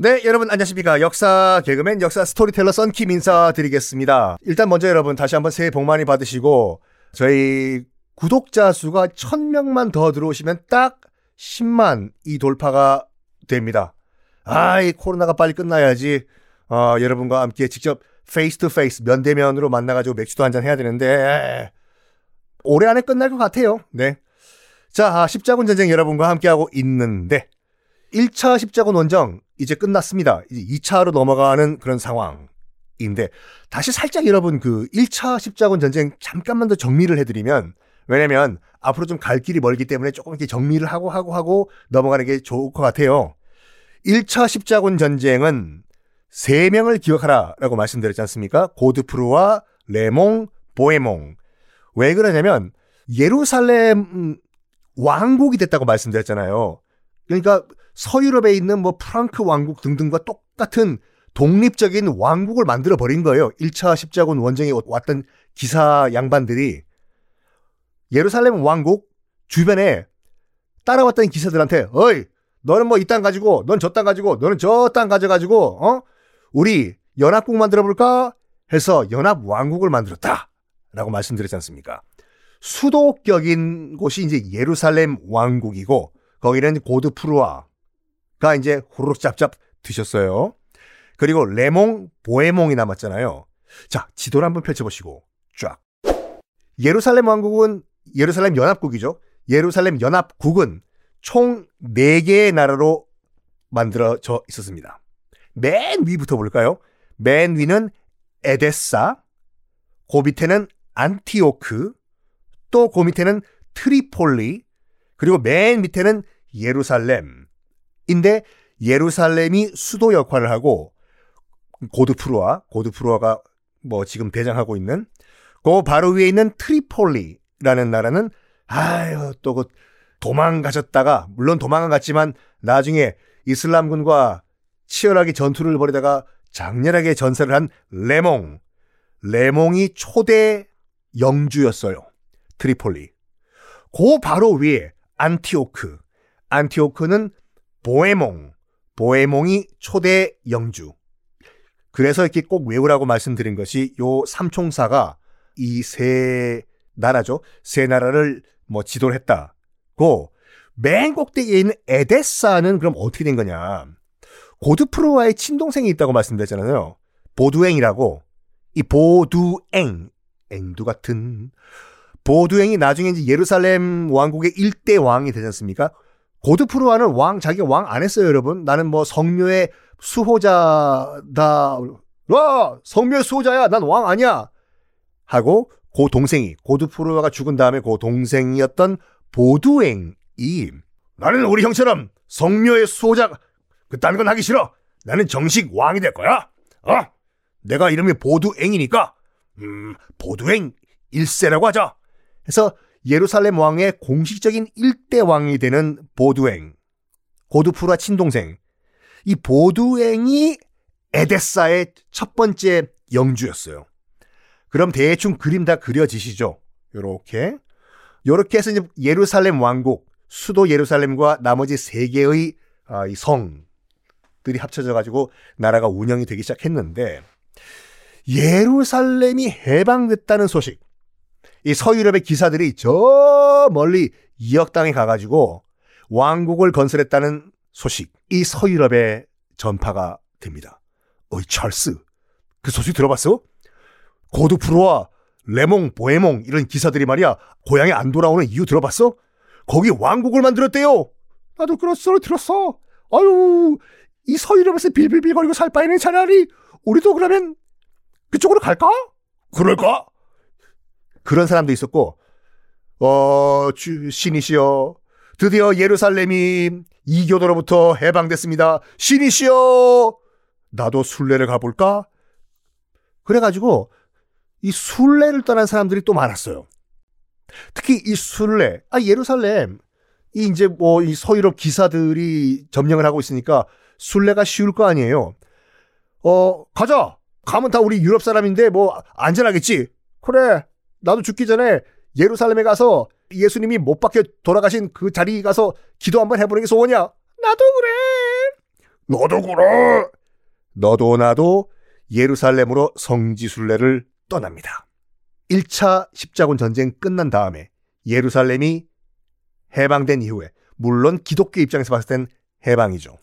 네, 여러분 안녕하십니까. 역사 개그맨, 역사 스토리텔러 썬킴 인사드리겠습니다. 일단 먼저 여러분 다시 한번 새해 복 많이 받으시고 저희 구독자 수가 1000명만 더 들어오시면 딱 10만이 돌파가 됩니다. 아, 이 코로나가 빨리 끝나야지. 어, 여러분과 함께 직접 face to face 면대면으로 만나가지고 맥주도 한잔 해야 되는데 올해 안에 끝날 것 같아요. 네. 자, 아, 십자군 전쟁 여러분과 함께하고 있는데 1차 십자군 원정 이제 끝났습니다. 이제 2차로 넘어가는 그런 상황인데 다시 살짝 여러분 그 1차 십자군 전쟁 잠깐만 더 정리를 해드리면 왜냐면 앞으로 좀 갈 길이 멀기 때문에 조금 이렇게 정리를 하고 하고 하고 넘어가는 게 좋을 것 같아요. 1차 십자군 전쟁은 세 명을 기억하라라고 말씀드렸지 않습니까? 고드프루와 레몽, 보에몽. 왜 그러냐면 예루살렘 왕국이 됐다고 말씀드렸잖아요. 그러니까 서유럽에 있는 뭐 프랑크 왕국 등등과 똑같은 독립적인 왕국을 만들어 버린 거예요. 1차 십자군 원정에 왔던 기사 양반들이 예루살렘 왕국 주변에 따라왔던 기사들한테 어이 너는 뭐 이 땅 가지고 넌 저 땅 가지고 너는 저 땅 가져가지고 어 우리 연합국 만들어 볼까 해서 연합 왕국을 만들었다라고 말씀드렸지 않습니까? 수도격인 곳이 이제 예루살렘 왕국이고 거기는 고드 프루아 가 이제 후루룩 짭짭 드셨어요. 그리고 레몽, 보에몽이 남았잖아요. 자, 지도를 한번 펼쳐보시고 쫙. 예루살렘 왕국은 예루살렘 연합국이죠. 예루살렘 연합국은 총 4개의 나라로 만들어져 있었습니다. 맨 위부터 볼까요? 맨 위는 에데사, 그 밑에는 안티오크, 또그 밑에는 트리폴리, 그리고 맨 밑에는 예루살렘 인데 예루살렘이 수도 역할을 하고 고드프루아, 고드프루아가 뭐 지금 대장하고 있는 그 바로 위에 있는 트리폴리라는 나라는 아유 또 그 도망가셨다가 물론 도망은 갔지만 나중에 이슬람군과 치열하게 전투를 벌이다가 장렬하게 전사를 한 레몽. 레몽이 초대 영주였어요. 트리폴리. 그 바로 위에 안티오크. 안티오크는 보에몽. 보에몽이 초대 영주. 그래서 이렇게 꼭 외우라고 말씀드린 것이 요 삼총사가 이 세 나라죠. 세 나라를 뭐 지도를 했다고 맨 꼭대기에 있는 에데사는 그럼 어떻게 된 거냐. 고드프로와의 친동생이 있다고 말씀드렸잖아요. 보두eng이라고. 이 보두eng, 앵두 같은. 보두eng이 나중에 이제 예루살렘 왕국의 일대 왕이 되지 않습니까? 고드프로와는 왕, 자기 왕 안 했어요, 여러분. 나는 뭐 성묘의 수호자다. 와! 성묘의 수호자야! 난 왕 아니야! 하고, 고 동생이, 고드프로와가 죽은 다음에 고 동생이었던 보두eng이 나는 우리 형처럼 성묘의 수호자, 그딴 건 하기 싫어. 나는 정식 왕이 될 거야. 어? 내가 이름이 보두eng이니까, 음, 보두eng 일세라고 하자. 해서 예루살렘 왕의 공식적인 일대 왕이 되는 보두eng, 고드프라 친동생. 이 보두eng이 에데사의 첫 번째 영주였어요. 그럼 대충 그림 다 그려지시죠? 요렇게. 요렇게 해서 이제 예루살렘 왕국, 수도 예루살렘과 나머지 세 개의 아, 이 성들이 합쳐져 가지고 나라가 운영이 되기 시작했는데 예루살렘이 해방됐다는 소식. 이 서유럽의 기사들이 저 멀리 이역 땅에 가가지고 왕국을 건설했다는 소식. 이 서유럽에 전파가 됩니다. 어이 찰스, 그 소식 들어봤어? 고드 프로와 레몽, 보에몽 이런 기사들이 말이야 고향에 안 돌아오는 이유 들어봤어? 거기 왕국을 만들었대요. 나도 그런 소리 들었어. 아유 이 서유럽에서 빌빌빌거리고 살 바에는 차라리 우리도 그러면 그쪽으로 갈까? 그럴까? 그런 사람도 있었고 어 주, 신이시여 드디어 예루살렘이 이교도로부터 해방됐습니다. 신이시여 나도 순례를 가볼까? 그래가지고 이 순례를 떠난 사람들이 또 많았어요. 특히 이 순례, 아 예루살렘, 이 이제 뭐 이 서유럽 기사들이 점령을 하고 있으니까 순례가 쉬울 거 아니에요. 어 가자. 가면 다 우리 유럽 사람인데 뭐 안전하겠지. 그래. 나도 죽기 전에 예루살렘에 가서 예수님이 못 박혀 돌아가신 그 자리 가서 기도 한번 해보는 게 소원이야. 나도 그래. 너도 그래. 너도 나도 예루살렘으로 성지순례를 떠납니다. 1차 십자군 전쟁 끝난 다음에 예루살렘이 해방된 이후에 물론 기독교 입장에서 봤을 땐 해방이죠.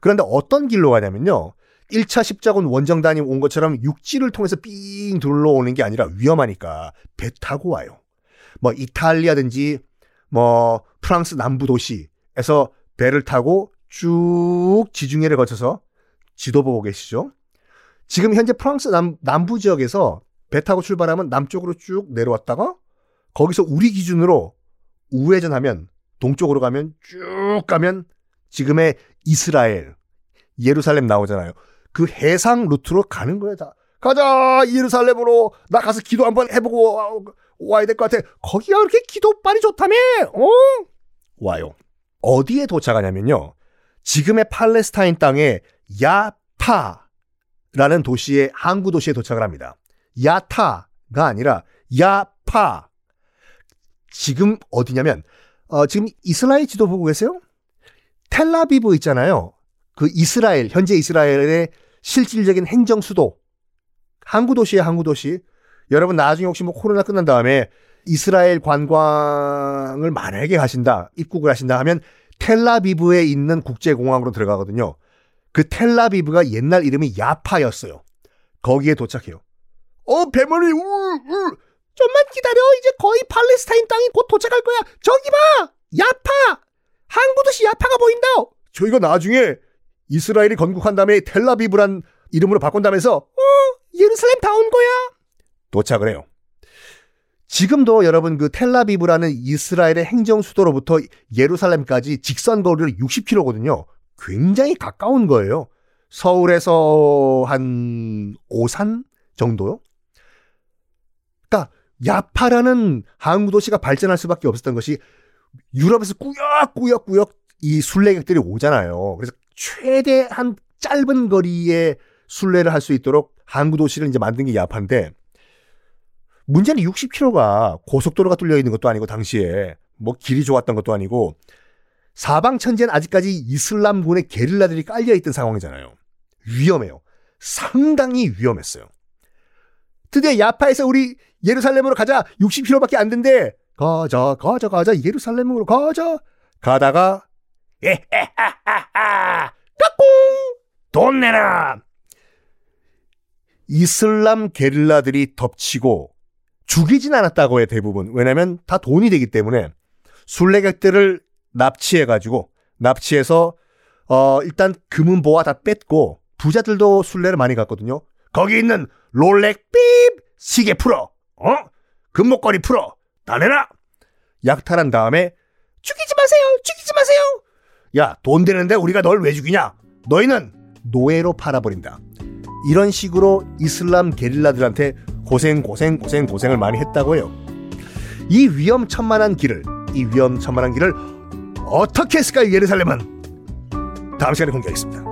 그런데 어떤 길로 가냐면요. 1차 십자군 원정단이 온 것처럼 육지를 통해서 삥 둘러오는 게 아니라 위험하니까 배 타고 와요. 뭐 이탈리아든지 뭐 프랑스 남부 도시에서 배를 타고 쭉 지중해를 거쳐서 지도 보고 계시죠. 지금 현재 프랑스 남, 남부 지역에서 배 타고 출발하면 남쪽으로 쭉 내려왔다가 거기서 우리 기준으로 우회전하면 동쪽으로 가면 쭉 가면 지금의 이스라엘 예루살렘 나오잖아요. 그 해상 루트로 가는 거예요. 다 가자 예루살렘으로 나 가서 기도 한번 해보고 와, 야 될 것 같아. 거기가 그렇게 기도빨이 좋다며? 어? 와요. 어디에 도착하냐면요. 지금의 팔레스타인 땅에 야파라는 도시에 항구 도시에 도착을 합니다. 야타가 아니라 야파. 지금 어디냐면 어, 지금 이스라엘 지도 보고 계세요? 텔라비브 있잖아요. 그 이스라엘 현재 이스라엘의 실질적인 행정 수도 항구 도시의 항구 도시. 여러분 나중에 혹시 뭐 코로나 끝난 다음에 이스라엘 관광을 만약에 가신다, 입국을 하신다 하면 텔라비브에 있는 국제공항으로 들어가거든요. 그 텔라비브가 옛날 이름이 야파였어요. 거기에 도착해요. 어, 배멀이, 우, 우. 좀만 기다려. 이제 거의 팔레스타인 땅이 곧 도착할 거야. 저기 봐! 야파! 항구 도시 야파가 보인다! 저희가 나중에 이스라엘이 건국한 다음에 텔라비브란 이름으로 바꾼다면서, 어, 예루살렘 다 온 거야? 도착을 해요. 지금도 여러분 그 텔라비브라는 이스라엘의 행정 수도로부터 예루살렘까지 직선 거리를 60km거든요. 굉장히 가까운 거예요. 서울에서 한 오산 정도요? 그러니까 야파라는 항구 도시가 발전할 수밖에 없었던 것이 유럽에서 꾸역꾸역꾸역 이 순례객들이 오잖아요. 그래서 최대한 짧은 거리에 순례를 할 수 있도록 항구 도시를 이제 만든 게 야파인데 문제는 60km가 고속도로가 뚫려 있는 것도 아니고 당시에 뭐 길이 좋았던 것도 아니고 사방 천지는 아직까지 이슬람군의 게릴라들이 깔려 있던 상황이잖아요. 위험해요. 상당히 위험했어요. 드디어 야파에서 우리 예루살렘으로 가자. 60km밖에 안 된대. 가자, 가자, 가자. 예루살렘으로 가자. 가다가 에헤하하하 까꿍 돈 내라. 이슬람 게릴라들이 덮치고 죽이진 않았다고 해 대부분. 왜냐면 다 돈이 되기 때문에 순례객들을 납치해 가지고 납치해서 어 일단 금은 보화 다 뺐고 부자들도 순례를 많이 갔거든요. 거기 있는 롤렉 삐 시계 풀어. 어? 금목걸이 풀어. 다 내라. 약탈한 다음에 죽이지 마세요. 죽이지 마세요. 야, 돈 되는데 우리가 널 왜 죽이냐? 너희는 노예로 팔아버린다. 이런 식으로 이슬람 게릴라들한테 고생 고생 고생 고생을 많이 했다고 해요. 이 위험천만한 길을 이 위험천만한 길을 어떻게 했을까요? 예루살렘은 다음 시간에 공개하겠습니다.